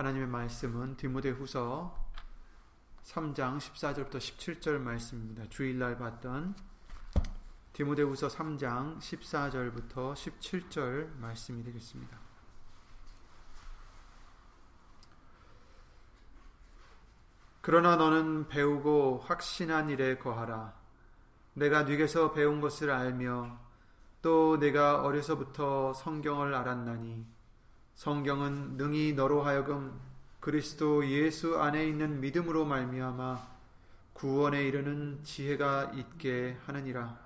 하나님의 말씀은 디모데후서 3장 14절부터 17절 말씀입니다. 주일날 봤던 디모데후서 3장 14절부터 17절 말씀이 되겠습니다. 그러나 너는 배우고 확신한 일에 거하라. 내가 네게서 배운 것을 알며 또 내가 어려서부터 성경을 알았나니 성경은 능히 너로 하여금 그리스도 예수 안에 있는 믿음으로 말미암아 구원에 이르는 지혜가 있게 하느니라.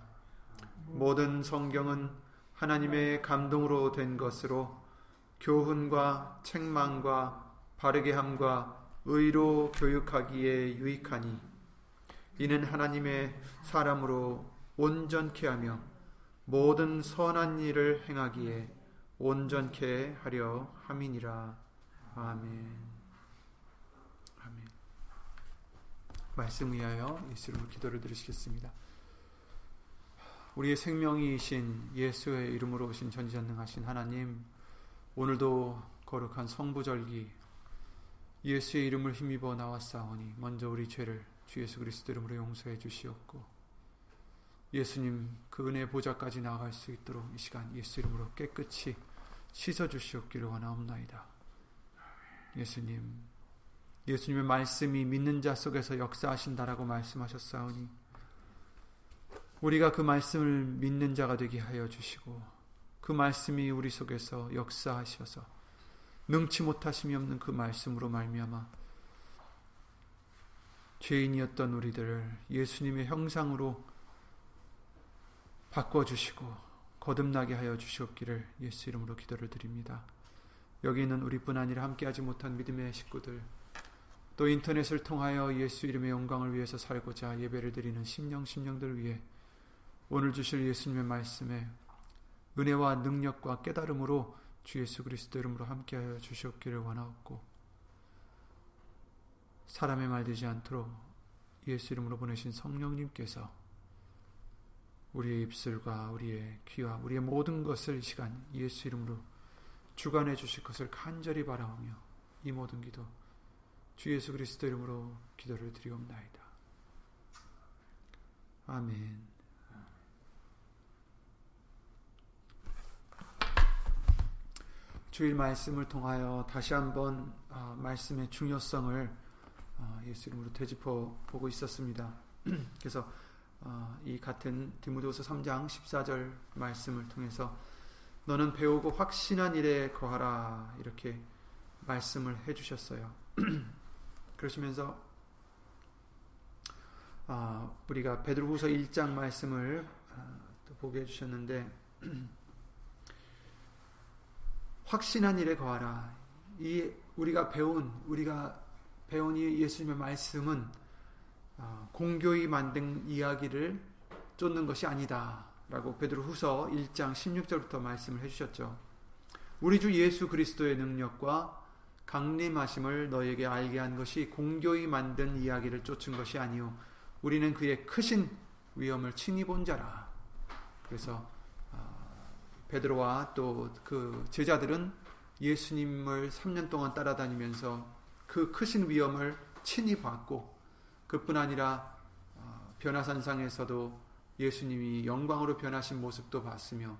모든 성경은 하나님의 감동으로 된 것으로 교훈과 책망과 바르게 함과 의로 교육하기에 유익하니 이는 하나님의 사람으로 온전케 하며 모든 선한 일을 행하기에 온전케 하려 함이니라. 아멘. 아멘. 말씀 위하여 예수로 기도를 드리시겠습니다. 우리의 생명이신 예수의 이름으로 오신 전지전능하신 하나님, 오늘도 거룩한 성부절기 예수의 이름을 힘입어 나왔사오니 먼저 우리 죄를 주 예수 그리스도 이름으로 용서해 주시옵고 예수님 그 은혜 보좌까지 나아갈 수 있도록 이 시간 예수 이름으로 깨끗이 씻어 주시옵기를 원하옵나이다. 예수님 예수님의 말씀이 믿는 자 속에서 역사하신다라고 말씀하셨사오니 우리가 그 말씀을 믿는 자가 되게 하여 주시고 그 말씀이 우리 속에서 역사하셔서 능치 못하심이 없는 그 말씀으로 말미암아 죄인이었던 우리들을 예수님의 형상으로 바꿔주시고 거듭나게 하여 주시옵기를 예수 이름으로 기도를 드립니다. 여기 있는 우리뿐 아니라 함께하지 못한 믿음의 식구들 또 인터넷을 통하여 예수 이름의 영광을 위해서 살고자 예배를 드리는 심령 심령들 위해 오늘 주실 예수님의 말씀에 은혜와 능력과 깨달음으로 주 예수 그리스도 이름으로 함께하여 주시옵기를 원하옵고 사람의 말 되지 않도록 예수 이름으로 보내신 성령님께서 우리의 입술과 우리의 귀와 우리의 모든 것을 이 시간 예수 이름으로 주관해 주실 것을 간절히 바라오며 이 모든 기도 주 예수 그리스도 이름으로 기도를 드리옵나이다. 아멘. 주일 말씀을 통하여 다시 한번 어, 말씀의 중요성을 어, 예수 이름으로 되짚어 보고 있었습니다. 그래서 어, 이 같은 디모데후서 3장 14절 말씀을 통해서 너는 배우고 확신한 일에 거하라 이렇게 말씀을 해주셨어요. 그러시면서 우리가 베드로후서 1장 말씀을 또 보게 해주셨는데 확신한 일에 거하라. 이 우리가 배운 우리가 배운 이 예수님의 말씀은 어, 공교히 만든 이야기를 쫓는 것이 아니다 라고 베드로후서 1장 16절부터 말씀을 해주셨죠. 우리 주 예수 그리스도의 능력과 강림하심을 너에게 알게 한 것이 공교히 만든 이야기를 쫓은 것이 아니요 우리는 그의 크신 위엄을 친히 본 자라. 그래서 베드로와 또 그 제자들은 예수님을 3년 동안 따라다니면서 그 크신 위엄을 친히 봤고 그뿐 아니라 어, 변화산상에서도 예수님이 영광으로 변하신 모습도 봤으며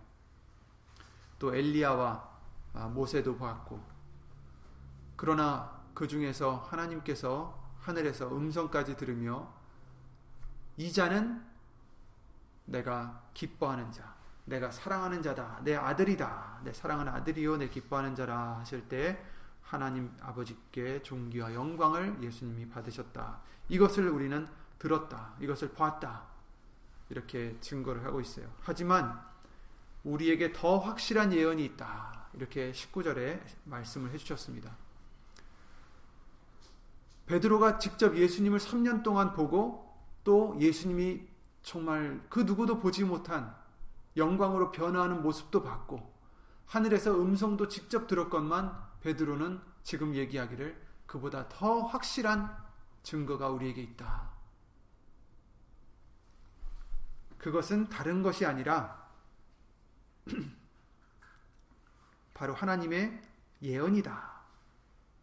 또 엘리야와 아, 모세도 봤고 그러나 그 중에서 하나님께서 하늘에서 음성까지 들으며 이 자는 내가 기뻐하는 자 내가 사랑하는 자다. 내 아들이다. 내 사랑하는 아들이요. 내 기뻐하는 자라 하실 때 하나님 아버지께 존귀와 영광을 예수님이 받으셨다. 이것을 우리는 들었다. 이것을 봤다. 이렇게 증거를 하고 있어요. 하지만 우리에게 더 확실한 예언이 있다. 이렇게 19절에 말씀을 해주셨습니다. 베드로가 직접 예수님을 3년 동안 보고 또 예수님이 정말 그 누구도 보지 못한 영광으로 변화하는 모습도 봤고 하늘에서 음성도 직접 들었건만 베드로는 지금 얘기하기를 그보다 더 확실한 증거가 우리에게 있다. 그것은 다른 것이 아니라 바로 하나님의 예언이다.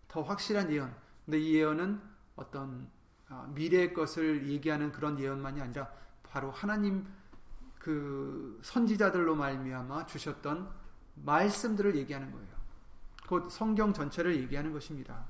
더 확실한 예언. 근데 이 예언은 어떤 아, 미래의 것을 얘기하는 그런 예언만이 아니라 바로 하나님 그 선지자들로 말미암아 주셨던 말씀들을 얘기하는 거예요. 곧 성경 전체를 얘기하는 것입니다.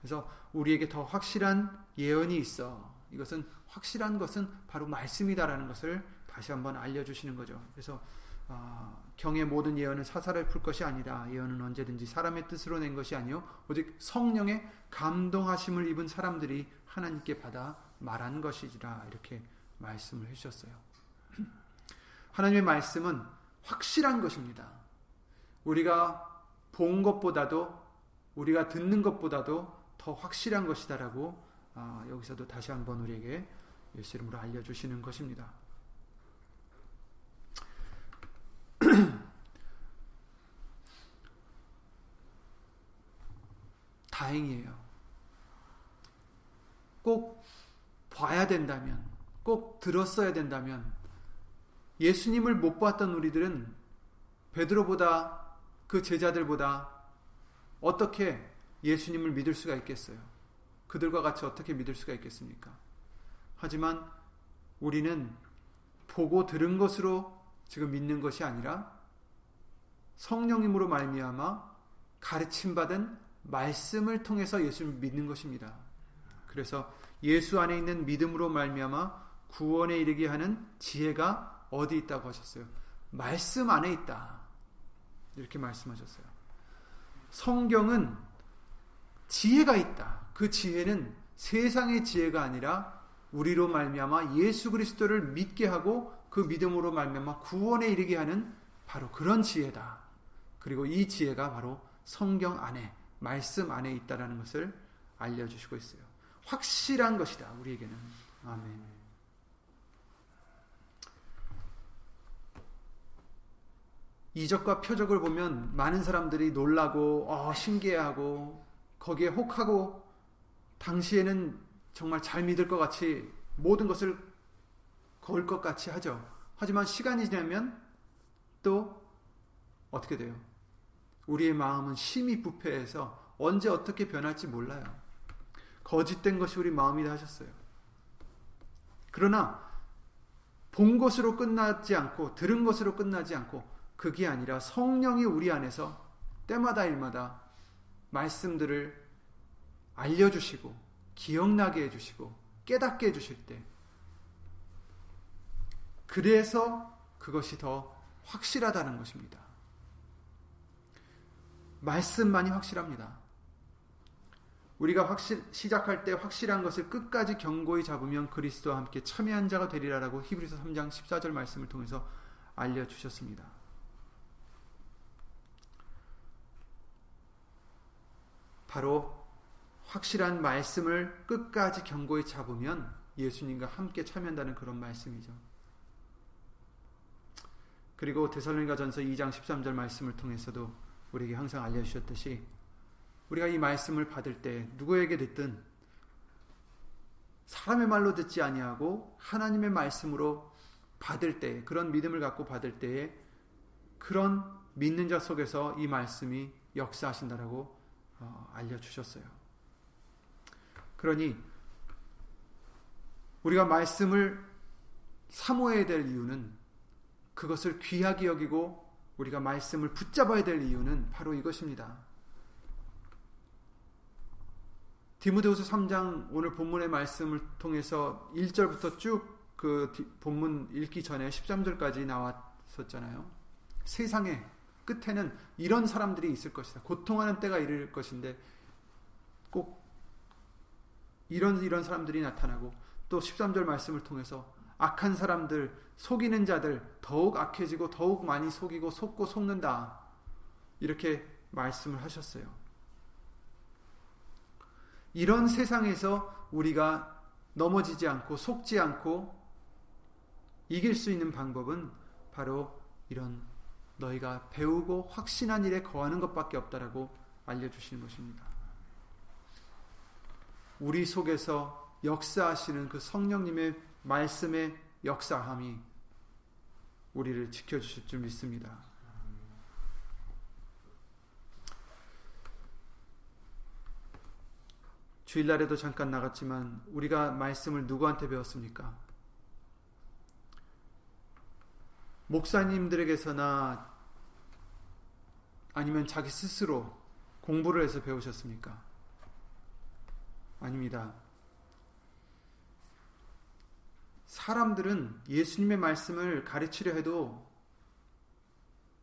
그래서 우리에게 더 확실한 예언이 있어. 이것은 확실한 것은 바로 말씀이다라는 것을 다시 한번 알려주시는 거죠. 그래서 어, 경의 모든 예언은 사사를 풀 것이 아니라 예언은 언제든지 사람의 뜻으로 낸 것이 아니요 오직 성령의 감동하심을 입은 사람들이 하나님께 받아 말한 것이라 이렇게 말씀을 해주셨어요. 하나님의 말씀은 확실한 것입니다. 우리가 본 것보다도 우리가 듣는 것보다도 더 확실한 것이다라고 아, 여기서도 다시 한번 우리에게 예수 이름으로 알려주시는 것입니다. 다행이에요. 꼭 봐야 된다면, 꼭 들었어야 된다면, 예수님을 못 봤던 우리들은 베드로보다 그 제자들보다 어떻게 예수님을 믿을 수가 있겠어요? 그들과 같이 어떻게 믿을 수가 있겠습니까? 하지만 우리는 보고 들은 것으로 지금 믿는 것이 아니라 성령님으로 말미암아 가르침 받은 말씀을 통해서 예수를 믿는 것입니다. 그래서 예수 안에 있는 믿음으로 말미암아 구원에 이르게 하는 지혜가 어디 있다고 하셨어요? 말씀 안에 있다. 이렇게 말씀하셨어요. 성경은 지혜가 있다. 그 지혜는 세상의 지혜가 아니라 우리로 말미암아 예수 그리스도를 믿게 하고 그 믿음으로 말미암아 구원에 이르게 하는 바로 그런 지혜다. 그리고 이 지혜가 바로 성경 안에 말씀 안에 있다라는 것을 알려 주시고 있어요. 확실한 것이다. 우리에게는 아멘. 이적과 표적을 보면 많은 사람들이 놀라고 어, 신기해하고 거기에 혹하고 당시에는 정말 잘 믿을 것 같이 모든 것을 걸 것 같이 하죠. 하지만 시간이 지나면 또 어떻게 돼요? 우리의 마음은 심히 부패해서 언제 어떻게 변할지 몰라요. 거짓된 것이 우리 마음이다 하셨어요. 그러나 본 것으로 끝나지 않고 들은 것으로 끝나지 않고 그게 아니라 성령이 우리 안에서 때마다 일마다 말씀들을 알려주시고 기억나게 해주시고 깨닫게 해주실 때 그래서 그것이 더 확실하다는 것입니다. 말씀만이 확실합니다. 우리가 확실, 시작할 때 확실한 것을 끝까지 경고히 잡으면 그리스도와 함께 참여한 자가 되리라라고 히브리서 3장 14절 말씀을 통해서 알려주셨습니다. 바로 확실한 말씀을 끝까지 경고히 잡으면 예수님과 함께 참여한다는 그런 말씀이죠. 그리고 데살로니가 전서 2장 13절 말씀을 통해서도 우리에게 항상 알려주셨듯이 우리가 이 말씀을 받을 때 누구에게 듣든 사람의 말로 듣지 아니하고 하나님의 말씀으로 받을 때 그런 믿음을 갖고 받을 때에 그런 믿는 자 속에서 이 말씀이 역사하신다라고 어, 알려주셨어요. 그러니 우리가 말씀을 사모해야 될 이유는 그것을 귀하게 여기고 우리가 말씀을 붙잡아야 될 이유는 바로 이것입니다. 디모데후서 3장 오늘 본문의 말씀을 통해서 1절부터 쭉 그 본문 읽기 전에 13절까지 나왔었잖아요. 세상에 끝에는 이런 사람들이 있을 것이다. 고통하는 때가 이를 것인데 꼭 이런 이런 사람들이 나타나고 또 13절 말씀을 통해서 악한 사람들, 속이는 자들 더욱 악해지고 더욱 많이 속이고 속고 속는다. 이렇게 말씀을 하셨어요. 이런 세상에서 우리가 넘어지지 않고 속지 않고 이길 수 있는 방법은 바로 이런 너희가 배우고 확신한 일에 거하는 것밖에 없다라고 알려주시는 것입니다. 우리 속에서 역사하시는 그 성령님의 말씀의 역사함이 우리를 지켜주실 줄 믿습니다. 주일날에도 잠깐 나갔지만 우리가 말씀을 누구한테 배웠습니까? 목사님들에게서나 아니면 자기 스스로 공부를 해서 배우셨습니까? 아닙니다. 사람들은 예수님의 말씀을 가르치려 해도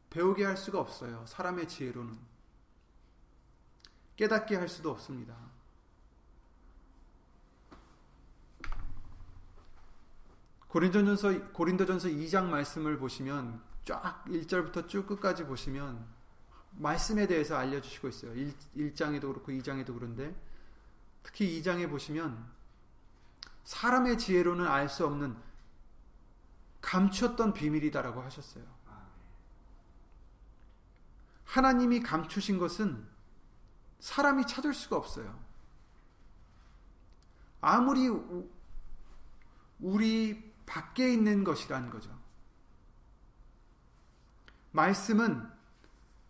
배우게 할 수가 없어요. 사람의 지혜로는. 깨닫게 할 수도 없습니다. 고린도전서 고린도전서 2장 말씀을 보시면 쫙 1절부터 쭉 끝까지 보시면 말씀에 대해서 알려 주시고 있어요. 1, 장에도 그렇고 2장에도 그런데 특히 2장에 보시면 사람의 지혜로는 알 수 없는 감추었던 비밀이다라고 하셨어요. 하나님이 감추신 것은 사람이 찾을 수가 없어요. 아무리 우리 밖에 있는 것이라는 거죠. 말씀은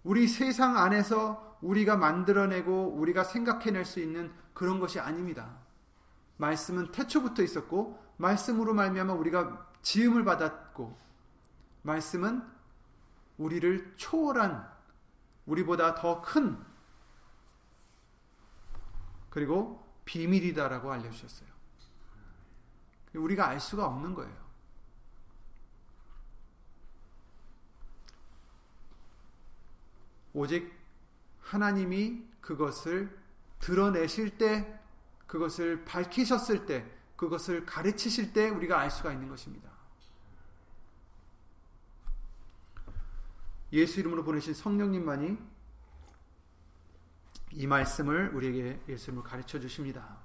우리 세상 안에서 우리가 만들어내고 우리가 생각해낼 수 있는 그런 것이 아닙니다. 말씀은 태초부터 있었고 말씀으로 말미암아 우리가 지음을 받았고 말씀은 우리를 초월한 우리보다 더 큰 그리고 비밀이다라고 알려주셨어요. 우리가 알 수가 없는 거예요. 오직 하나님이 그것을 드러내실 때, 그것을 밝히셨을 때, 그것을 가르치실 때 우리가 알 수가 있는 것입니다. 예수 이름으로 보내신 성령님만이 이 말씀을 우리에게 예수님을 가르쳐 주십니다.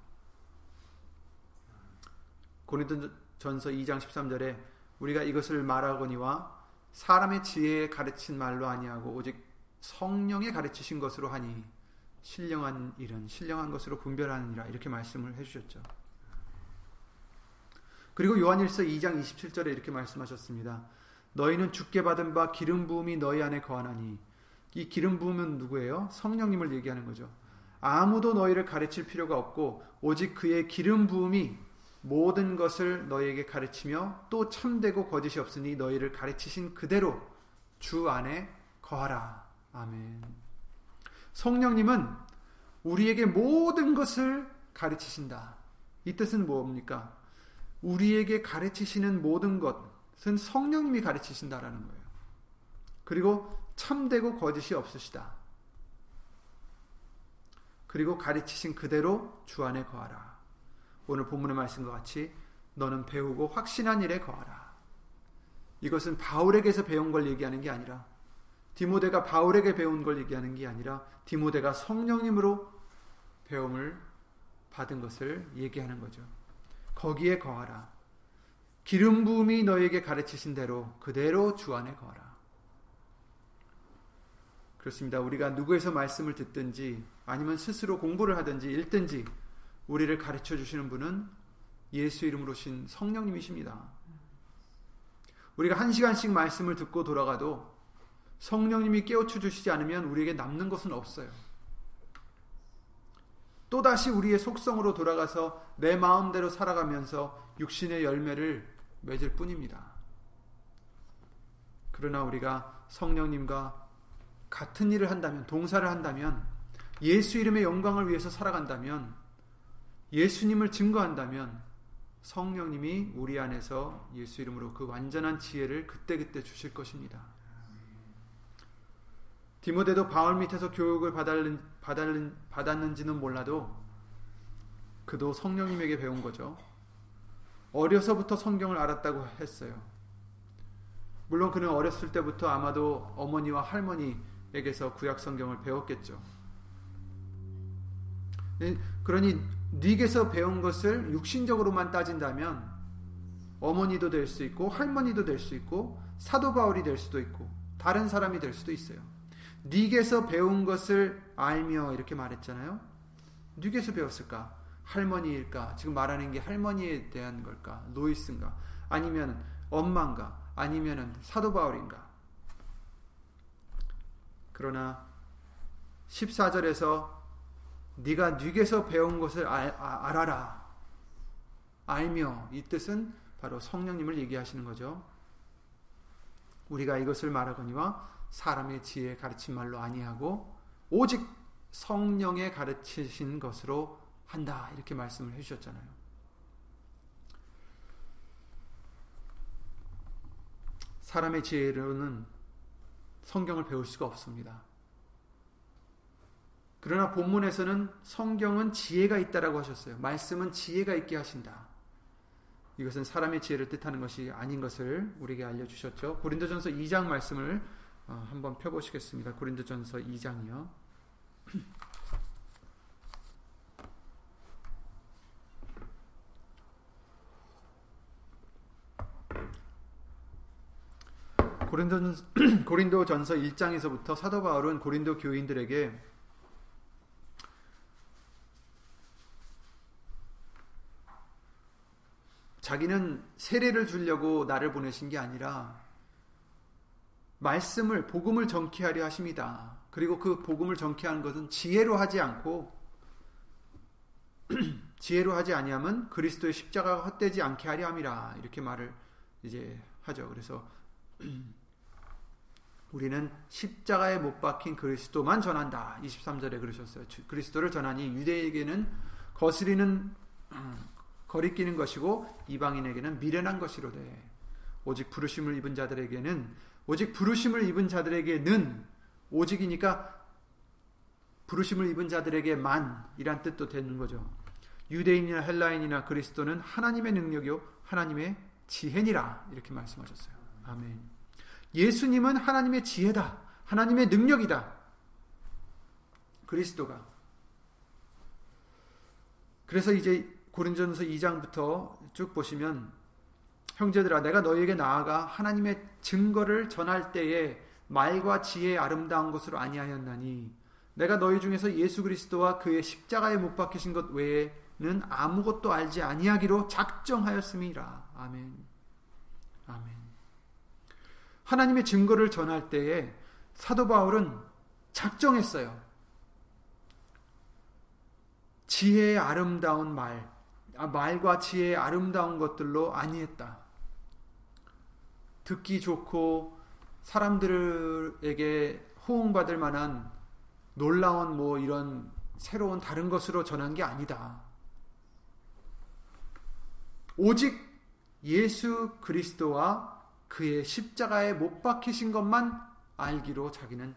고린도전서 2장 13절에 우리가 이것을 말하거니와 사람의 지혜에 가르친 말로 아니하고 오직 성령의 가르치신 것으로 하니 신령한 일은 신령한 것으로 분별하느니라 이렇게 말씀을 해주셨죠. 그리고 요한일서 2장 27절에 이렇게 말씀하셨습니다. 너희는 죽게 받은 바 기름 부음이 너희 안에 거하나니 이 기름 부음은 누구예요? 성령님을 얘기하는 거죠. 아무도 너희를 가르칠 필요가 없고 오직 그의 기름 부음이 모든 것을 너희에게 가르치며 또 참되고 거짓이 없으니 너희를 가르치신 그대로 주 안에 거하라. 아멘. 성령님은 우리에게 모든 것을 가르치신다. 이 뜻은 뭡니까? 우리에게 가르치시는 모든 것은 성령님이 가르치신다라는 거예요. 그리고 참되고 거짓이 없으시다. 그리고 가르치신 그대로 주 안에 거하라. 오늘 본문의 말씀과 같이 너는 배우고 확신한 일에 거하라. 이것은 바울에게서 배운 걸 얘기하는 게 아니라 디모데가 바울에게 배운 걸 얘기하는 게 아니라 디모데가 성령님으로 배움을 받은 것을 얘기하는 거죠. 거기에 거하라. 기름 부음이 너에게 가르치신 대로 그대로 주 안에 거하라. 그렇습니다. 우리가 누구에서 말씀을 듣든지 아니면 스스로 공부를 하든지 읽든지 우리를 가르쳐 주시는 분은 예수 이름으로 신 성령님이십니다. 우리가 한 시간씩 말씀을 듣고 돌아가도 성령님이 깨우쳐 주시지 않으면 우리에게 남는 것은 없어요. 또다시 우리의 속성으로 돌아가서 내 마음대로 살아가면서 육신의 열매를 맺을 뿐입니다. 그러나 우리가 성령님과 같은 일을 한다면, 동사를 한다면, 예수 이름의 영광을 위해서 살아간다면, 예수님을 증거한다면 성령님이 우리 안에서 예수 이름으로 그 완전한 지혜를 그때그때 주실 것입니다. 디모데도 바울 밑에서 교육을 받았는, 지는 몰라도 그도 성령님에게 배운 거죠. 어려서부터 성경을 알았다고 했어요. 물론 그는 어렸을 때부터 아마도 어머니와 할머니에게서 구약 성경을 배웠겠죠. 네, 그러니 닉에서 배운 것을 육신적으로만 따진다면 어머니도 될 수 있고 할머니도 될 수 있고 사도 바울이 될 수도 있고 다른 사람이 될 수도 있어요. 닉에서 배운 것을 알며 이렇게 말했잖아요. 닉에서 배웠을까? 할머니일까? 지금 말하는 게 할머니에 대한 걸까? 로이스인가? 아니면 엄마인가? 아니면 사도 바울인가? 그러나 14절에서 네가 네게서 배운 것을 알, 아, 알아라. 알며 이 뜻은 바로 성령님을 얘기하시는 거죠. 우리가 이것을 말하거니와 사람의 지혜 가르친 말로 아니하고 오직 성령의 가르치신 것으로 한다 이렇게 말씀을 해주셨잖아요. 사람의 지혜로는 성경을 배울 수가 없습니다. 그러나 본문에서는 성경은 지혜가 있다라고 하셨어요. 말씀은 지혜가 있게 하신다. 이것은 사람의 지혜를 뜻하는 것이 아닌 것을 우리에게 알려주셨죠. 고린도전서 2장 말씀을 어, 한번 펴보시겠습니다. 고린도전서 2장이요. 고린도전서, 고린도전서 1장에서부터 사도 바울은 고린도 교인들에게 자기는 세례를 주려고 나를 보내신 게 아니라 말씀을 복음을 정케하려 하십니다. 그리고 그 복음을 정케하는 것은 지혜로 하지 않고 지혜로 하지 아니하면 그리스도의 십자가가 헛되지 않게 하려 함이라 이렇게 말을 이제 하죠. 그래서 우리는 십자가에 못 박힌 그리스도만 전한다. 23절에 그러셨어요. 그리스도를 전하니 유대에게는 거스리는 거리끼는 것이고 이방인에게는 미련한 것이로되 오직 부르심을 입은 자들에게는 오직 부르심을 입은 자들에게는 오직이니까 부르심을 입은 자들에게만 이란 뜻도 되는 거죠. 유대인이나 헬라인이나 그리스도는 하나님의 능력이요 하나님의 지혜니라 이렇게 말씀하셨어요. 아멘. 예수님은 하나님의 지혜다. 하나님의 능력이다. 그리스도가. 그래서 이제 고린전서 2장부터 쭉 보시면 형제들아 내가 너희에게 나아가 하나님의 증거를 전할 때에 말과 지혜의 아름다운 것으로 아니하였나니 내가 너희 중에서 예수 그리스도와 그의 십자가에 못 박히신 것 외에는 아무것도 알지 아니하기로 작정하였음이라. 아멘. 아멘. 하나님의 증거를 전할 때에 사도 바울은 작정했어요. 지혜의 아름다운 말, 아, 말과 지혜의 아름다운 것들로 아니했다. 듣기 좋고 사람들에게 호응받을 만한 놀라운 뭐 이런 새로운 다른 것으로 전한 게 아니다. 오직 예수 그리스도와 그의 십자가에 못 박히신 것만 알기로 자기는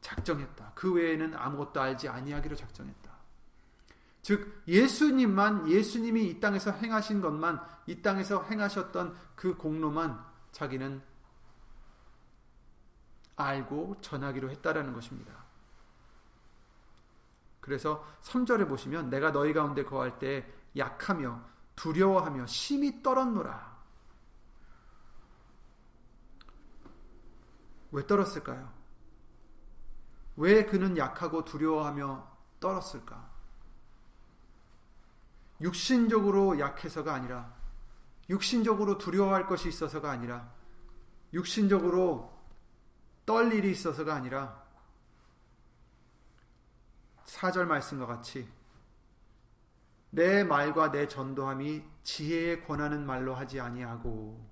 작정했다. 그 외에는 아무것도 알지 아니하기로 작정했다. 즉 예수님만 예수님이 이 땅에서 행하신 것만 이 땅에서 행하셨던 그 공로만 자기는 알고 전하기로 했다라는 것입니다. 그래서 3절에 보시면 내가 너희 가운데 거할 때 약하며 두려워하며 심히 떨었노라. 왜 떨었을까요? 왜 그는 약하고 두려워하며 떨었을까? 육신적으로 약해서가 아니라 육신적으로 두려워할 것이 있어서가 아니라 육신적으로 떨 일이 있어서가 아니라 사절 말씀과 같이 내 말과 내 전도함이 지혜에 권하는 말로 하지 아니하고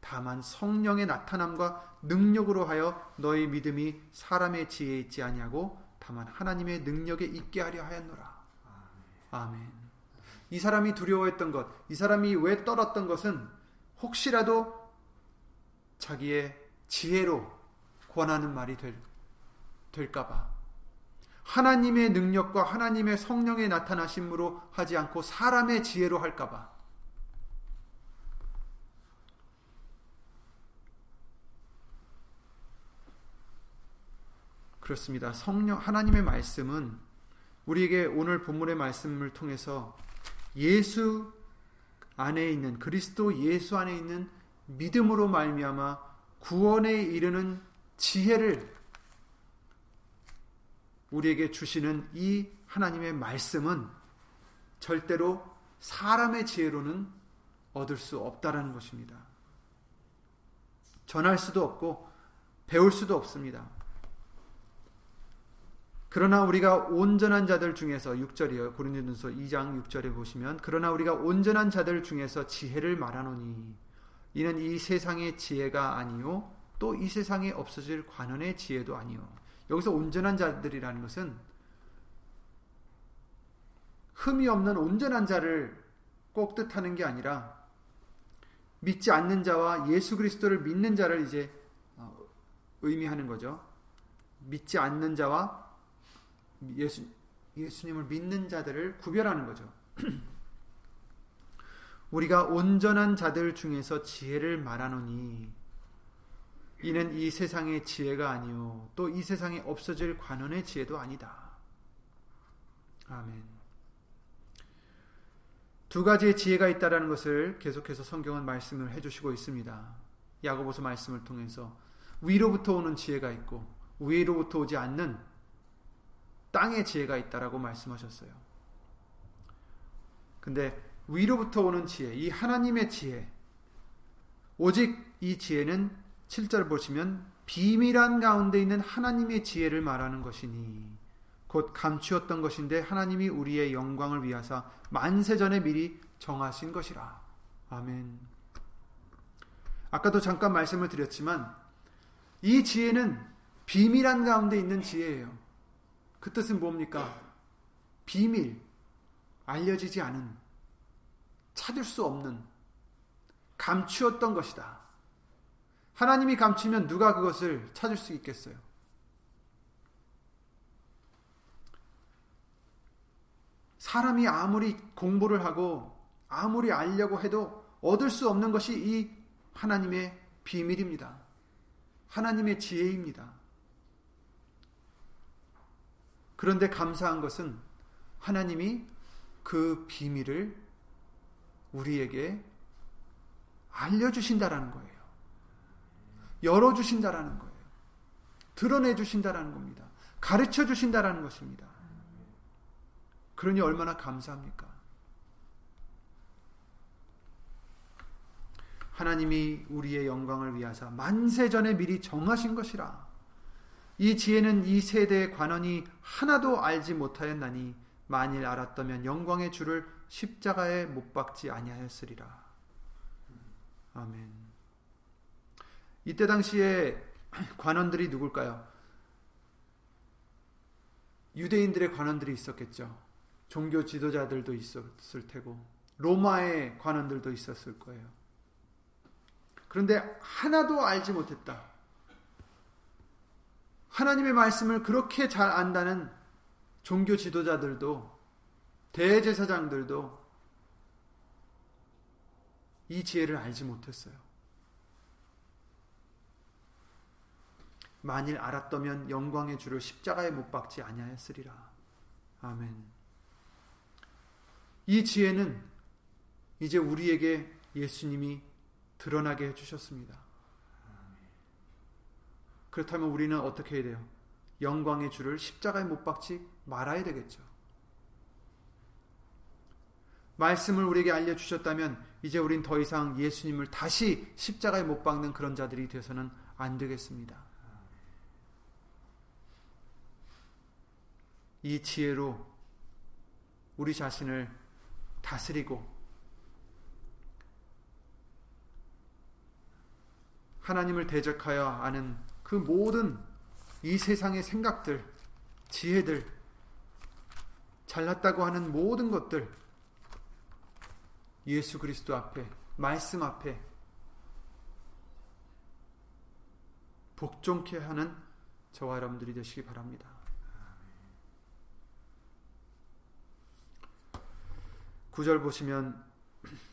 다만 성령의 나타남과 능력으로 하여 너희 믿음이 사람의 지혜에 있지 아니하고 다만 하나님의 능력에 있게 하려 하였노라. 아멘. 이 사람이 두려워했던 것, 이 사람이 왜 떨었던 것은 혹시라도 자기의 지혜로 권하는 말이 될, 될까봐. 하나님의 능력과 하나님의 성령의 나타나심으로 하지 않고 사람의 지혜로 할까봐. 그렇습니다. 성령, 하나님의 말씀은 우리에게 오늘 본문의 말씀을 통해서 예수 안에 있는 그리스도 예수 안에 있는 믿음으로 말미암아 구원에 이르는 지혜를 우리에게 주시는 이 하나님의 말씀은 절대로 사람의 지혜로는 얻을 수 없다라는 것입니다. 전할 수도 없고 배울 수도 없습니다. 그러나 우리가 온전한 자들 중에서 6절이요. 고린도전서 2장 6절에 보시면 그러나 우리가 온전한 자들 중에서 지혜를 말하노니 이는 이 세상의 지혜가 아니요 또 이 세상에 없어질 관원의 지혜도 아니요. 여기서 온전한 자들이라는 것은 흠이 없는 온전한 자를 꼭 뜻하는 게 아니라 믿지 않는 자와 예수 그리스도를 믿는 자를 이제 어, 의미하는 거죠. 믿지 않는 자와 예수, 예수님을 믿는 자들을 구별하는 거죠. 우리가 온전한 자들 중에서 지혜를 말하노니 이는 이 세상의 지혜가 아니요 또 이 세상에 없어질 관원의 지혜도 아니다. 아멘. 두 가지의 지혜가 있다라는 것을 계속해서 성경은 말씀을 해주시고 있습니다. 야고보서 말씀을 통해서 위로부터 오는 지혜가 있고 위로부터 오지 않는 땅의 지혜가 있다라고 말씀하셨어요. 근데 위로부터 오는 지혜, 이 하나님의 지혜, 오직 이 지혜는 7절 보시면 비밀한 가운데 있는 하나님의 지혜를 말하는 것이니 곧 감추었던 것인데 하나님이 우리의 영광을 위하사 만세 전에 미리 정하신 것이라. 아멘. 아까도 잠깐 말씀을 드렸지만 이 지혜는 비밀한 가운데 있는 지혜예요. 그 뜻은 뭡니까? 비밀, 알려지지 않은, 찾을 수 없는, 감추었던 것이다. 하나님이 감추면 누가 그것을 찾을 수 있겠어요? 사람이 아무리 공부를 하고 아무리 알려고 해도 얻을 수 없는 것이 이 하나님의 비밀입니다. 하나님의 지혜입니다. 그런데 감사한 것은 하나님이 그 비밀을 우리에게 알려주신다라는 거예요. 열어주신다라는 거예요. 드러내주신다라는 겁니다. 가르쳐 주신다라는 것입니다. 그러니 얼마나 감사합니까? 하나님이 우리의 영광을 위하사 만세 전에 미리 정하신 것이라. 이 지혜는 이 세대의 관원이 하나도 알지 못하였나니 만일 알았다면 영광의 주를 십자가에 못 박지 아니하였으리라. 아멘. 이때 당시에 관원들이 누굴까요? 유대인들의 관원들이 있었겠죠. 종교 지도자들도 있었을 테고 로마의 관원들도 있었을 거예요. 그런데 하나도 알지 못했다. 하나님의 말씀을 그렇게 잘 안다는 종교 지도자들도 대제사장들도 이 지혜를 알지 못했어요. 만일 알았더면 영광의 주를 십자가에 못 박지 아니하였으리라. 아멘. 이 지혜는 이제 우리에게 예수님이 드러나게 해주셨습니다. 그렇다면 우리는 어떻게 해야 돼요? 영광의 주를 십자가에 못 박지 말아야 되겠죠. 말씀을 우리에게 알려주셨다면 이제 우린 더 이상 예수님을 다시 십자가에 못 박는 그런 자들이 되어서는 안 되겠습니다. 이 지혜로 우리 자신을 다스리고 하나님을 대적하여 아는 그 모든 이 세상의 생각들, 지혜들, 잘났다고 하는 모든 것들, 예수 그리스도 앞에, 말씀 앞에 복종케 하는 저와 여러분들이 되시기 바랍니다. 구절 보시면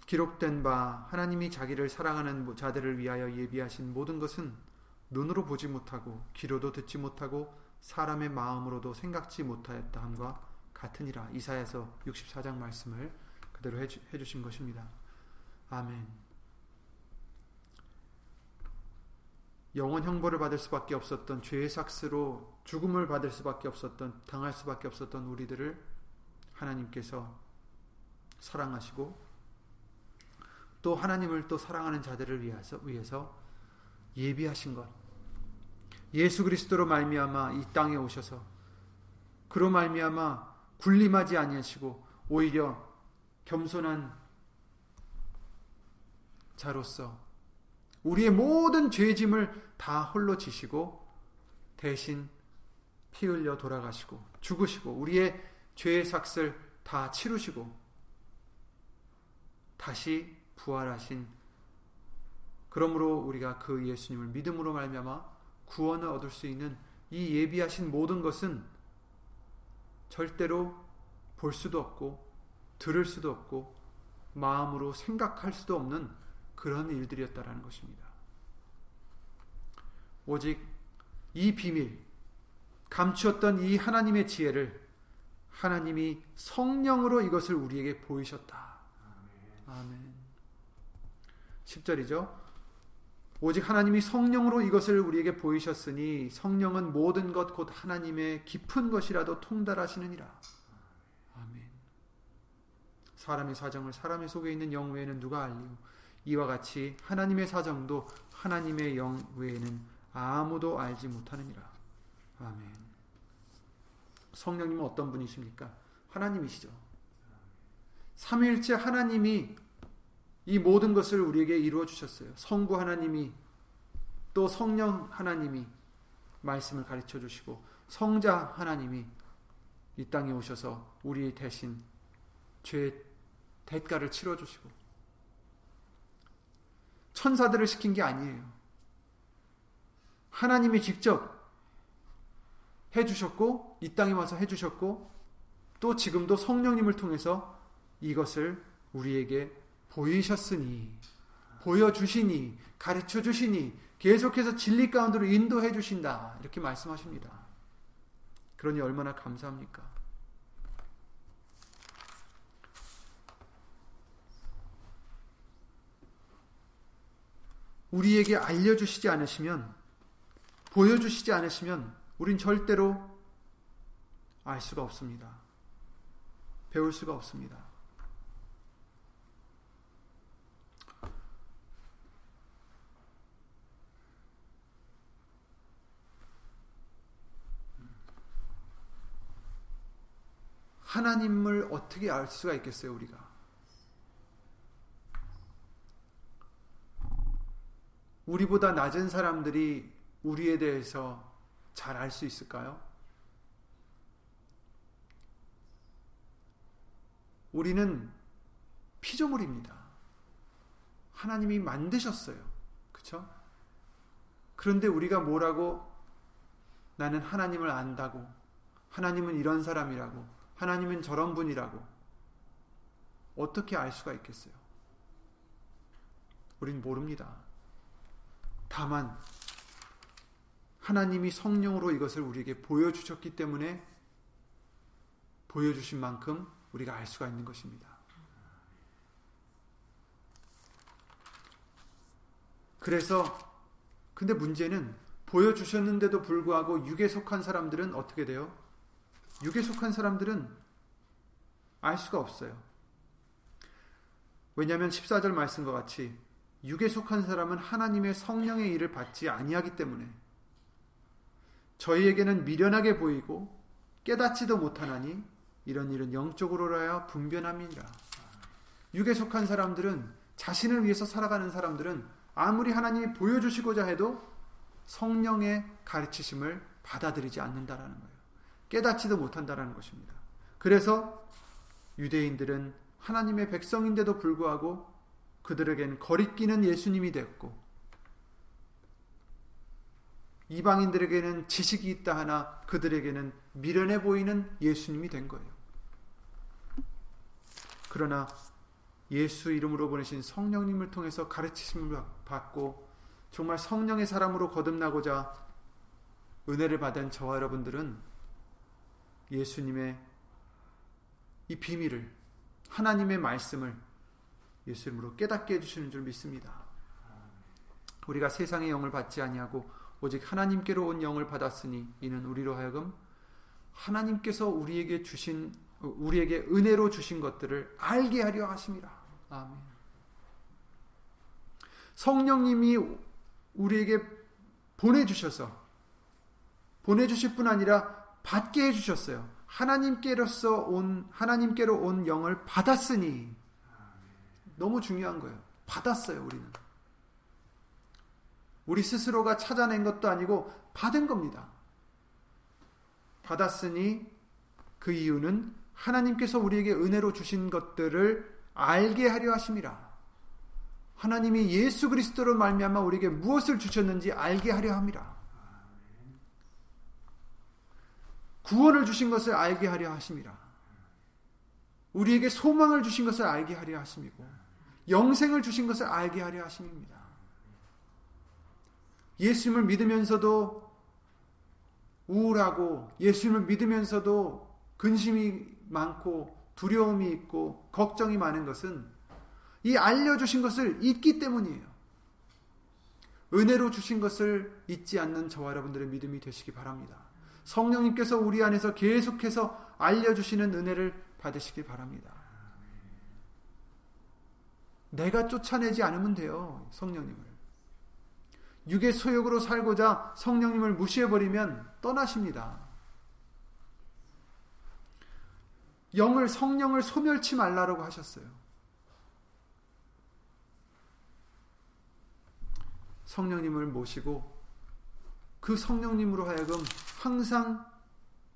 기록된 바 하나님이 자기를 사랑하는 자들을 위하여 예비하신 모든 것은 눈으로 보지 못하고 귀로도 듣지 못하고 사람의 마음으로도 생각지 못하였다 함과 같으니라. 이사야서 64장 말씀을 그대로 해주, 해주신 것입니다. 아멘. 영원 형벌을 받을 수밖에 없었던 죄의 삭스로 죽음을 받을 수밖에 없었던 당할 수밖에 없었던 우리들을 하나님께서 사랑하시고 또 하나님을 또 사랑하는 자들을 위해서 위해서 예비하신 것. 예수 그리스도로 말미암아 이 땅에 오셔서 그로 말미암아 군림하지 아니하시고 오히려 겸손한 자로서 우리의 모든 죄짐을 다 홀로 지시고 대신 피 흘려 돌아가시고 죽으시고 우리의 죄의 삭슬 다 치르시고 다시 부활하신 그러므로 우리가 그 예수님을 믿음으로 말미암아 구원을 얻을 수 있는 이 예비하신 모든 것은 절대로 볼 수도 없고 들을 수도 없고 마음으로 생각할 수도 없는 그런 일들이었다라는 것입니다. 오직 이 비밀, 감추었던 이 하나님의 지혜를 하나님이 성령으로 이것을 우리에게 보이셨다. 아멘. 10절이죠. 오직 하나님이 성령으로 이것을 우리에게 보이셨으니 성령은 모든 것 곧 하나님의 깊은 것이라도 통달하시느니라. 아멘. 사람의 사정을 사람의 속에 있는 영 외에는 누가 알리요? 이와 같이 하나님의 사정도 하나님의 영 외에는 아무도 알지 못하느니라. 아멘. 성령님은 어떤 분이십니까? 하나님이시죠. 삼위일체 하나님이 이 모든 것을 우리에게 이루어 주셨어요. 성부 하나님이 또 성령 하나님이 말씀을 가르쳐 주시고 성자 하나님이 이 땅에 오셔서 우리 대신 죄 대가를 치러 주시고 천사들을 시킨 게 아니에요. 하나님이 직접 해 주셨고 이 땅에 와서 해 주셨고 또 지금도 성령님을 통해서 이것을 우리에게 보이셨으니 보여주시니 가르쳐 주시니 계속해서 진리 가운데로 인도해 주신다 이렇게 말씀하십니다. 그러니 얼마나 감사합니까? 우리에게 알려주시지 않으시면 보여주시지 않으시면 우린 절대로 알 수가 없습니다. 배울 수가 없습니다. 하나님을 어떻게 알 수가 있겠어요, 우리가? 우리보다 낮은 사람들이 우리에 대해서 잘 알 수 있을까요? 우리는 피조물입니다. 하나님이 만드셨어요. 그쵸? 그런데 우리가 뭐라고 나는 하나님을 안다고 하나님은 이런 사람이라고 하나님은 저런 분이라고 어떻게 알 수가 있겠어요? 우린 모릅니다. 다만 하나님이 성령으로 이것을 우리에게 보여주셨기 때문에 보여주신 만큼 우리가 알 수가 있는 것입니다. 그래서 근데 문제는 보여주셨는데도 불구하고 육에 속한 사람들은 어떻게 돼요? 육에 속한 사람들은 알 수가 없어요. 왜냐하면 14절 말씀과 같이 육에 속한 사람은 하나님의 성령의 일을 받지 아니하기 때문에 저희에게는 미련하게 보이고 깨닫지도 못하나니 이런 일은 영적으로라야 분변함이니라. 육에 속한 사람들은 자신을 위해서 살아가는 사람들은 아무리 하나님이 보여주시고자 해도 성령의 가르치심을 받아들이지 않는다라는 거예요. 깨닫지도 못한다라는 것입니다. 그래서 유대인들은 하나님의 백성인데도 불구하고 그들에겐 거리끼는 예수님이 됐고 이방인들에게는 지식이 있다 하나 그들에게는 미련해 보이는 예수님이 된 거예요. 그러나 예수 이름으로 보내신 성령님을 통해서 가르치심을 받고 정말 성령의 사람으로 거듭나고자 은혜를 받은 저와 여러분들은 예수님의 이 비밀을 하나님의 말씀을 예수 이름으로 깨닫게 해주시는 줄 믿습니다. 우리가 세상의 영을 받지 아니하고 오직 하나님께로 온 영을 받았으니 이는 우리로 하여금 하나님께서 우리에게 주신 우리에게 은혜로 주신 것들을 알게 하려 하심이라. 아멘. 성령님이 우리에게 보내 주셔서 보내 주실 뿐 아니라 받게 해 주셨어요. 하나님께로서 온 하나님께로 온 영을 받았으니 너무 중요한 거예요. 받았어요, 우리는. 우리 스스로가 찾아낸 것도 아니고 받은 겁니다. 받았으니 그 이유는 하나님께서 우리에게 은혜로 주신 것들을 알게 하려 하심이라. 하나님이 예수 그리스도로 말미암아 우리에게 무엇을 주셨는지 알게 하려 함이라. 구원을 주신 것을 알게 하려 하심이라. 우리에게 소망을 주신 것을 알게 하려 하심이고 영생을 주신 것을 알게 하려 하심입니다. 예수님을 믿으면서도 우울하고 예수님을 믿으면서도 근심이 많고 두려움이 있고 걱정이 많은 것은 이 알려주신 것을 잊기 때문이에요. 은혜로 주신 것을 잊지 않는 저와 여러분들의 믿음이 되시기 바랍니다. 성령님께서 우리 안에서 계속해서 알려주시는 은혜를 받으시기 바랍니다. 내가 쫓아내지 않으면 돼요, 성령님을. 육의 소욕으로 살고자 성령님을 무시해버리면 떠나십니다. 영을, 성령을 소멸치 말라라고 하셨어요. 성령님을 모시고 그 성령님으로 하여금 항상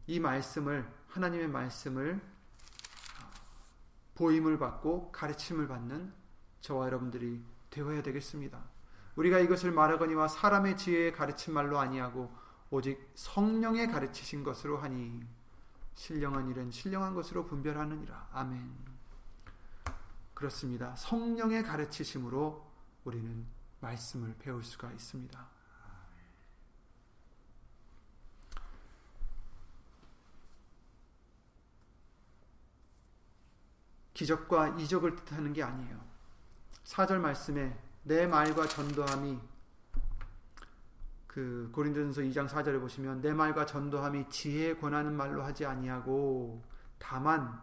이 말씀을, 하나님의 말씀을 보임을 받고 가르침을 받는 저와 여러분들이 되어야 되겠습니다. 우리가 이것을 말하거니와 사람의 지혜에 가르친 말로 아니하고 오직 성령의 가르치신 것으로 하니 신령한 일은 신령한 것으로 분별하느니라. 아멘. 그렇습니다. 성령의 가르치심으로 우리는 말씀을 배울 수가 있습니다. 기적과 이적을 뜻하는 게 아니에요. 4절 말씀에 내 말과 전도함이 그 고린도전서 2장 4절에 보시면 내 말과 전도함이 지혜에 권하는 말로 하지 아니하고 다만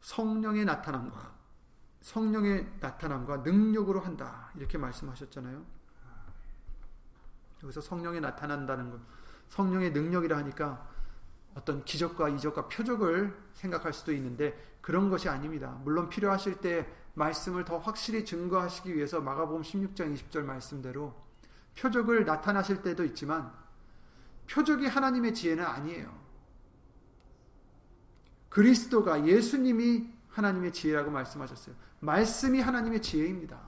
성령의 나타남과 성령의 나타남과 능력으로 한다 이렇게 말씀하셨잖아요. 여기서 성령이 나타난다는 것, 성령의 능력이라 하니까 어떤 기적과 이적과 표적을 생각할 수도 있는데 그런 것이 아닙니다. 물론 필요하실 때 말씀을 더 확실히 증거하시기 위해서 마가복음 16장 20절 말씀대로 표적을 나타나실 때도 있지만 표적이 하나님의 지혜는 아니에요. 그리스도가 예수님이 하나님의 지혜라고 말씀하셨어요. 말씀이 하나님의 지혜입니다.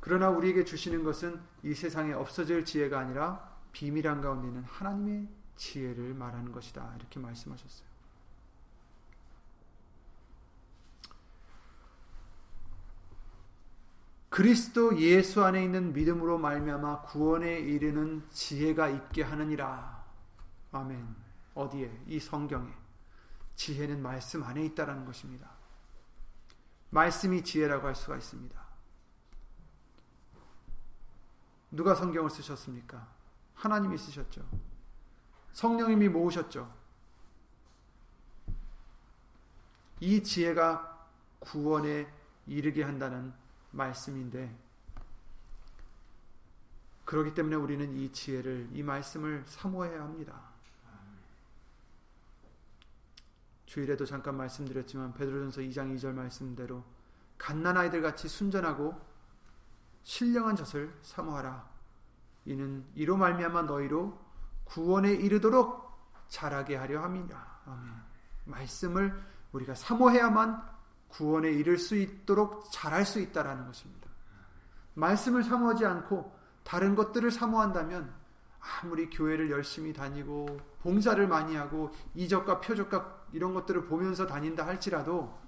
그러나 우리에게 주시는 것은 이 세상에 없어질 지혜가 아니라 비밀한 가운데 있는 하나님의 지혜를 말하는 것이다. 이렇게 말씀하셨어요. 그리스도 예수 안에 있는 믿음으로 말미암아 구원에 이르는 지혜가 있게 하느니라. 아멘. 어디에? 이 성경에. 지혜는 말씀 안에 있다라는 것입니다. 말씀이 지혜라고 할 수가 있습니다. 누가 성경을 쓰셨습니까? 하나님이 쓰셨죠. 성령님이 모으셨죠. 이 지혜가 구원에 이르게 한다는 말씀인데 그렇기 때문에 우리는 이 지혜를 이 말씀을 사모해야 합니다. 주일에도 잠깐 말씀드렸지만 베드로전서 2장 2절 말씀대로 갓난 아이들 같이 순전하고 신령한 젖을 사모하라. 이는 이로 말미암아 너희로 구원에 이르도록 자라게 하려 함이라. 아멘. 말씀을 우리가 사모해야만 구원에 이를 수 있도록 잘할 수 있다라는 것입니다. 말씀을 사모하지 않고 다른 것들을 사모한다면 아무리 교회를 열심히 다니고 봉사를 많이 하고 이적과 표적과 이런 것들을 보면서 다닌다 할지라도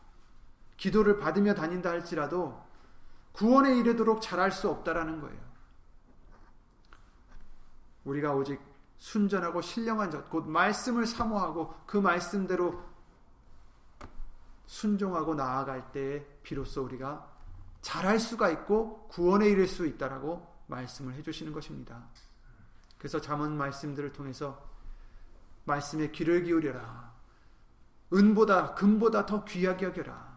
기도를 받으며 다닌다 할지라도 구원에 이르도록 잘할 수 없다라는 거예요. 우리가 오직 순전하고 신령한 것, 곧 말씀을 사모하고 그 말씀대로 순종하고 나아갈 때 비로소 우리가 잘할 수가 있고 구원에 이를 수 있다라고 말씀을 해주시는 것입니다. 그래서 잠언 말씀들을 통해서 말씀에 귀를 기울여라. 은보다 금보다 더 귀하게 여겨라.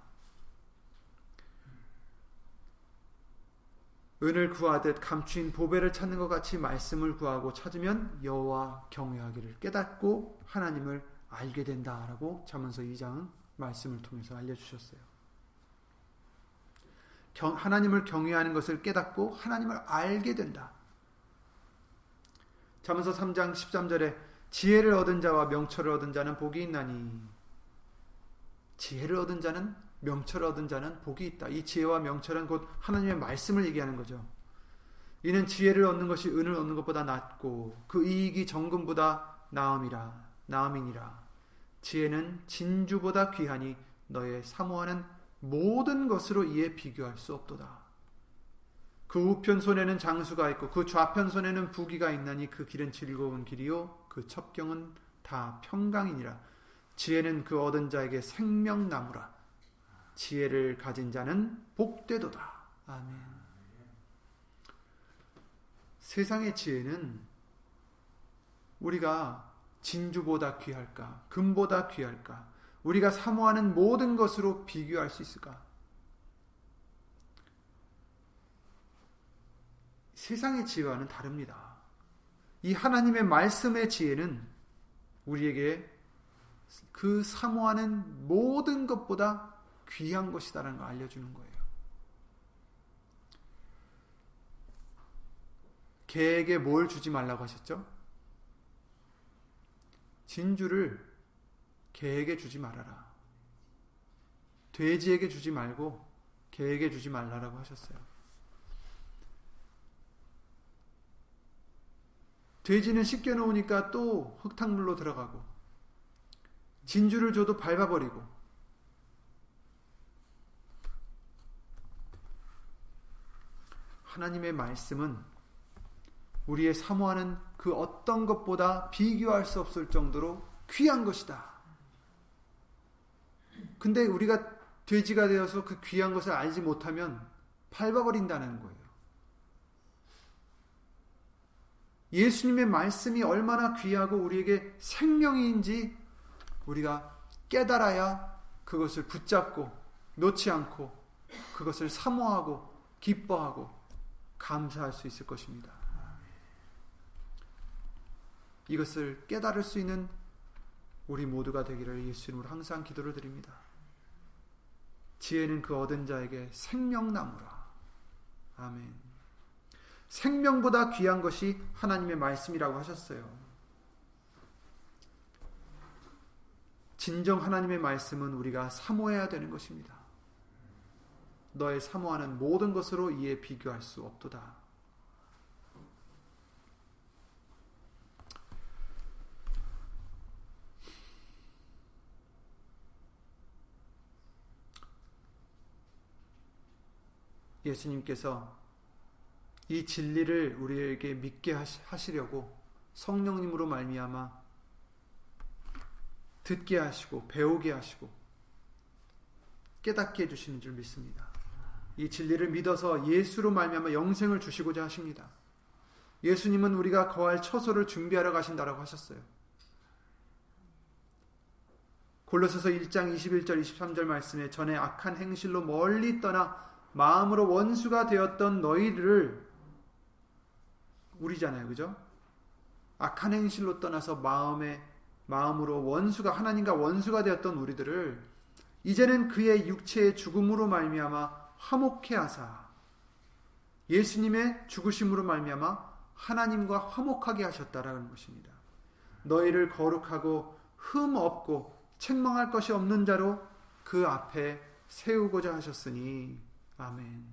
은을 구하듯 감추인 보배를 찾는 것 같이 말씀을 구하고 찾으면 여호와 경외하기를 깨닫고 하나님을 알게 된다라고 잠언서 2장은 말씀을 통해서 알려주셨어요. 경, 하나님을 경외하는 것을 깨닫고 하나님을 알게 된다. 잠언서 3장 13절에 지혜를 얻은 자와 명철을 얻은 자는 복이 있나니 지혜를 얻은 자는 명철을 얻은 자는 복이 있다. 이 지혜와 명철은 곧 하나님의 말씀을 얘기하는 거죠. 이는 지혜를 얻는 것이 은을 얻는 것보다 낫고 그 이익이 정금보다 나음이라 나음이니라. 지혜는 진주보다 귀하니 너의 사모하는 모든 것으로 이에 비교할 수 없도다. 그 우편 손에는 장수가 있고 그 좌편 손에는 부기가 있나니 그 길은 즐거운 길이요 그 첩경은 다 평강이니라. 지혜는 그 얻은 자에게 생명나무라. 지혜를 가진 자는 복되도다. 아멘. 세상의 지혜는 우리가 진주보다 귀할까? 금보다 귀할까? 우리가 사모하는 모든 것으로 비교할 수 있을까? 세상의 지혜와는 다릅니다. 이 하나님의 말씀의 지혜는 우리에게 그 사모하는 모든 것보다 귀한 것이다라는 걸 알려주는 거예요. 개에게 뭘 주지 말라고 하셨죠? 진주를 개에게 주지 말아라. 돼지에게 주지 말고 개에게 주지 말라라고 하셨어요. 돼지는 씻겨 놓으니까 또 흙탕물로 들어가고 진주를 줘도 밟아버리고 하나님의 말씀은 우리의 사모하는 그 어떤 것보다 비교할 수 없을 정도로 귀한 것이다. 근데 우리가 돼지가 되어서 그 귀한 것을 알지 못하면 밟아버린다는 거예요. 예수님의 말씀이 얼마나 귀하고 우리에게 생명인지 우리가 깨달아야 그것을 붙잡고 놓지 않고 그것을 사모하고 기뻐하고 감사할 수 있을 것입니다. 이것을 깨달을 수 있는 우리 모두가 되기를 예수님으로 항상 기도를 드립니다. 지혜는 그 얻은 자에게 생명나무라. 아멘. 생명보다 귀한 것이 하나님의 말씀이라고 하셨어요. 진정 하나님의 말씀은 우리가 사모해야 되는 것입니다. 너의 사모하는 모든 것으로 이에 비교할 수 없도다. 예수님께서 이 진리를 우리에게 믿게 하시려고 성령님으로 말미암아 듣게 하시고 배우게 하시고 깨닫게 해주시는 줄 믿습니다. 이 진리를 믿어서 예수로 말미암아 영생을 주시고자 하십니다. 예수님은 우리가 거할 처소를 준비하러 가신다라고 하셨어요. 골로새서 1장 21절 23절 말씀에 전에 악한 행실로 멀리 떠나 마음으로 원수가 되었던 너희를 우리잖아요. 그죠? 악한 행실로 떠나서 마음에 마음으로 원수가 하나님과 원수가 되었던 우리들을 이제는 그의 육체의 죽음으로 말미암아 화목해 하사 예수님의 죽으심으로 말미암아 하나님과 화목하게 하셨다라는 것입니다. 너희를 거룩하고 흠 없고 책망할 것이 없는 자로 그 앞에 세우고자 하셨으니 아멘.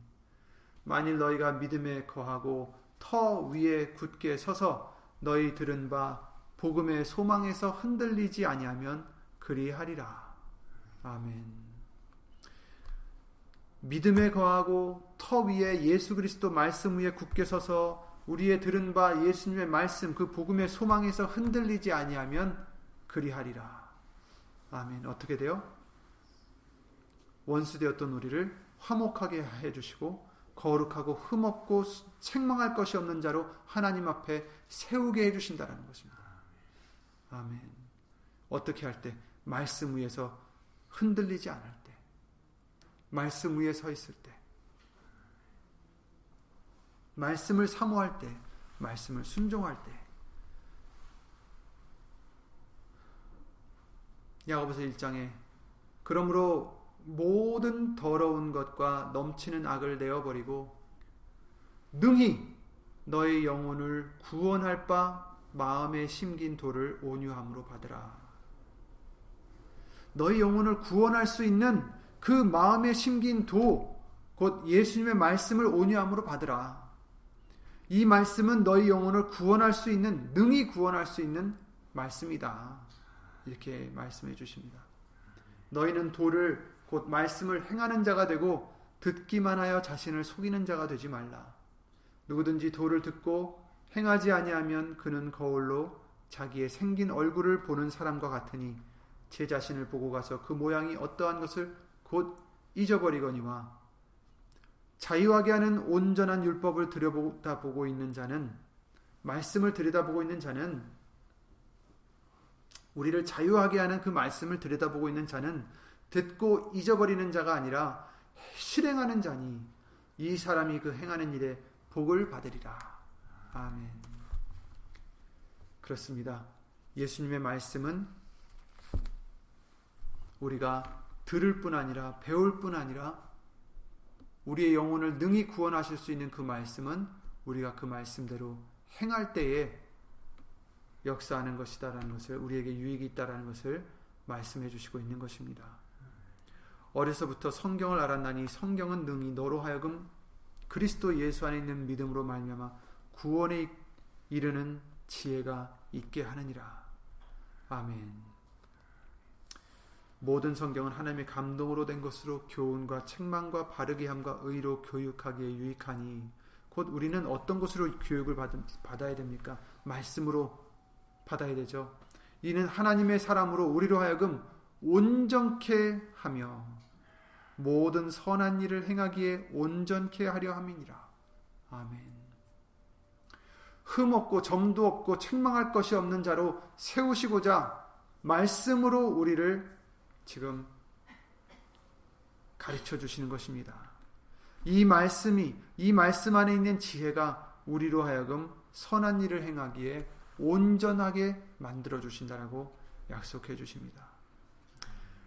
만일 너희가 믿음에 거하고 터 위에 굳게 서서 너희 들은 바 복음의 소망에서 흔들리지 아니하면 그리하리라. 아멘. 믿음에 거하고 터 위에 예수 그리스도 말씀 위에 굳게 서서 우리의 들은 바 예수님의 말씀 그 복음의 소망에서 흔들리지 아니하면 그리하리라. 아멘. 어떻게 돼요? 원수 되었던 우리를 화목하게 해주시고 거룩하고 흠없고 책망할 것이 없는 자로 하나님 앞에 세우게 해주신다는 것입니다. 아멘. 어떻게 할 때? 말씀 위에서 흔들리지 않을 때. 말씀 위에 서 있을 때. 말씀을 사모할 때, 말씀을 순종할 때. 야고보서 1장에 그러므로 모든 더러운 것과 넘치는 악을 내어 버리고 능히 너의 영혼을 구원할 바 마음에 심긴 돌을 온유함으로 받으라. 너희 영혼을 구원할 수 있는 그 마음에 심긴 도, 곧 예수님의 말씀을 온유함으로 받으라. 이 말씀은 너희 영혼을 구원할 수 있는, 능히 구원할 수 있는 말씀이다. 이렇게 말씀해 주십니다. 너희는 도를 곧 말씀을 행하는 자가 되고 듣기만 하여 자신을 속이는 자가 되지 말라. 누구든지 도를 듣고 행하지 아니하면 그는 거울로 자기의 생긴 얼굴을 보는 사람과 같으니 제 자신을 보고 가서 그 모양이 어떠한 것을 곧 잊어버리거니와 자유하게 하는 온전한 율법을 들여다보고 있는 자는 말씀을 들여다보고 있는 자는 우리를 자유하게 하는 그 말씀을 들여다보고 있는 자는 듣고 잊어버리는 자가 아니라 실행하는 자니 이 사람이 그 행하는 일에 복을 받으리라. 아멘. 그렇습니다. 예수님의 말씀은 우리가 들을 뿐 아니라 배울 뿐 아니라 우리의 영혼을 능히 구원하실 수 있는 그 말씀은 우리가 그 말씀대로 행할 때에 역사하는 것이다라는 것을 우리에게 유익이 있다라는 것을 말씀해 주시고 있는 것입니다. 어려서부터 성경을 알았나니 성경은 능히 너로 하여금 그리스도 예수 안에 있는 믿음으로 말미암아 구원에 이르는 지혜가 있게 하느니라. 아멘. 모든 성경은 하나님의 감동으로 된 것으로 교훈과 책망과 바르게 함과 의로 교육하기에 유익하니 곧 우리는 어떤 것으로 교육을 받, 아야 됩니까? 말씀으로 받아야 되죠. 이는 하나님의 사람으로 우리로 하여금 온전케 하며 모든 선한 일을 행하기에 온전케 하려 함이니라. 아멘. 흠 없고 점도 없고 책망할 것이 없는 자로 세우시고자 말씀으로 우리를 지금 가르쳐 주시는 것입니다. 이 말씀이 이 말씀 안에 있는 지혜가 우리로 하여금 선한 일을 행하기에 온전하게 만들어 주신다라고 약속해 주십니다.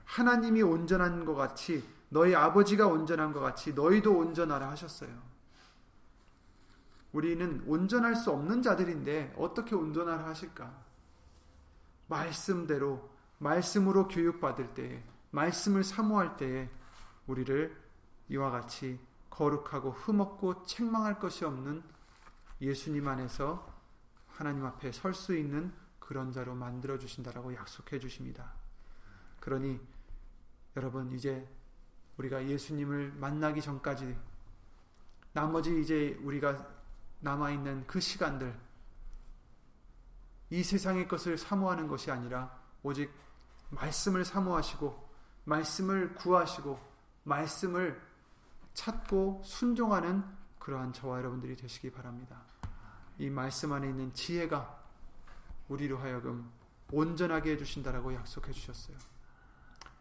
하나님이 온전한 것 같이 너희 아버지가 온전한 것 같이 너희도 온전하라 하셨어요. 우리는 온전할 수 없는 자들인데 어떻게 온전하라 하실까? 말씀대로 말씀으로 교육받을 때에 말씀을 사모할 때에 우리를 이와 같이 거룩하고 흠없고 책망할 것이 없는 예수님 안에서 하나님 앞에 설 수 있는 그런 자로 만들어 주신다라고 약속해 주십니다. 그러니 여러분 이제 우리가 예수님을 만나기 전까지 나머지 이제 우리가 남아 있는 그 시간들 이 세상의 것을 사모하는 것이 아니라 오직 말씀을 사모하시고 말씀을 구하시고 말씀을 찾고 순종하는 그러한 저와 여러분들이 되시기 바랍니다. 이 말씀 안에 있는 지혜가 우리로 하여금 온전하게 해주신다라고 약속해 주셨어요.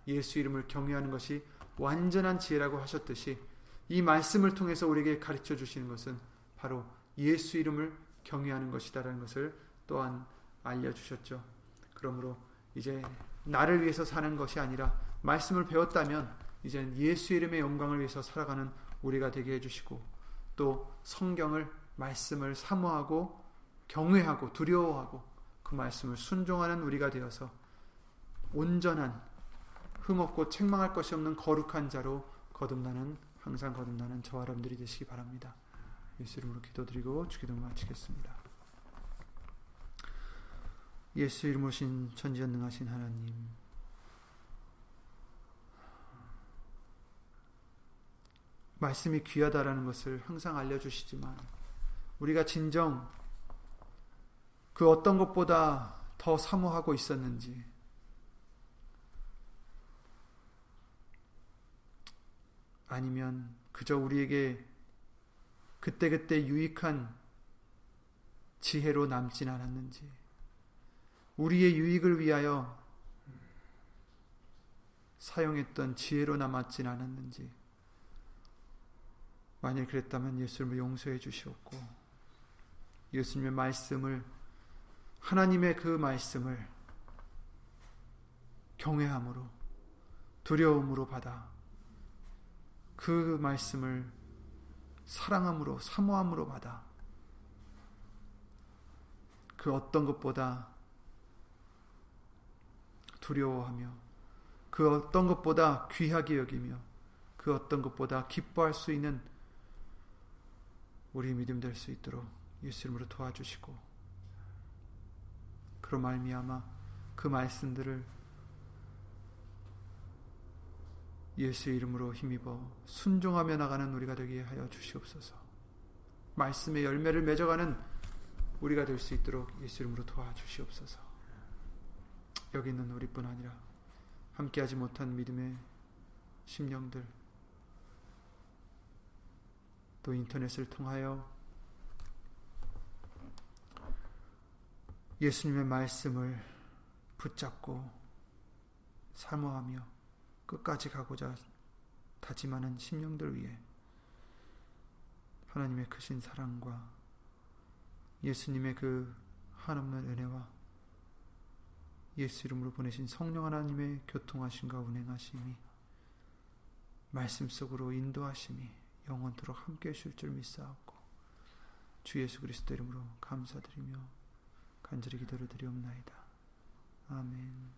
예수 이름을 경외하는 것이 완전한 지혜라고 하셨듯이 이 말씀을 통해서 우리에게 가르쳐 주시는 것은 바로 예수 이름을 경외하는 것이다라는 것을 또한 알려 주셨죠. 그러므로 이제 나를 위해서 사는 것이 아니라 말씀을 배웠다면 이제 예수 이름의 영광을 위해서 살아가는 우리가 되게 해 주시고 또 성경을 말씀을 사모하고 경외하고 두려워하고 그 말씀을 순종하는 우리가 되어서 온전한 흠없고 책망할 것이 없는 거룩한 자로 거듭나는 항상 거듭나는 저와 여러분들이 되시기 바랍니다. 예수 이름으로 기도드리고 주기도 마치겠습니다. 예수 이름 오신 전지전능하신 하나님 말씀이 귀하다라는 것을 항상 알려주시지만 우리가 진정 그 어떤 것보다 더 사모하고 있었는지 아니면 그저 우리에게 그때그때 유익한 지혜로 남진 않았는지 우리의 유익을 위하여 사용했던 지혜로 남았진 않았는지 만일 그랬다면 예수님을 용서해 주시옵고 예수님의 말씀을 하나님의 그 말씀을 경외함으로 두려움으로 받아 그 말씀을 사랑함으로 사모함으로 받아 그 어떤 것보다 두려워하며 그 어떤 것보다 귀하게 여기며 그 어떤 것보다 기뻐할 수 있는 우리 믿음 될 수 있도록 예수 이름으로 도와주시고 그로 말미암아 그 말씀들을 예수 이름으로 힘입어 순종하며 나가는 우리가 되게 하여 주시옵소서. 말씀의 열매를 맺어가는 우리가 될 수 있도록 예수 이름으로 도와주시옵소서. 여기 있는 우리뿐 아니라 함께하지 못한 믿음의 심령들 또 인터넷을 통하여 예수님의 말씀을 붙잡고 사모하며 끝까지 가고자 다짐하는 심령들 위해 하나님의 크신 사랑과 예수님의 그 한없는 은혜와 예수 이름으로 보내신 성령 하나님의 교통하심과 운행하심이 말씀 속으로 인도하심이 영원토록 함께 하실 줄 믿사옵고 주 예수 그리스도 이름으로 감사드리며 간절히 기도를 드리옵나이다. 아멘.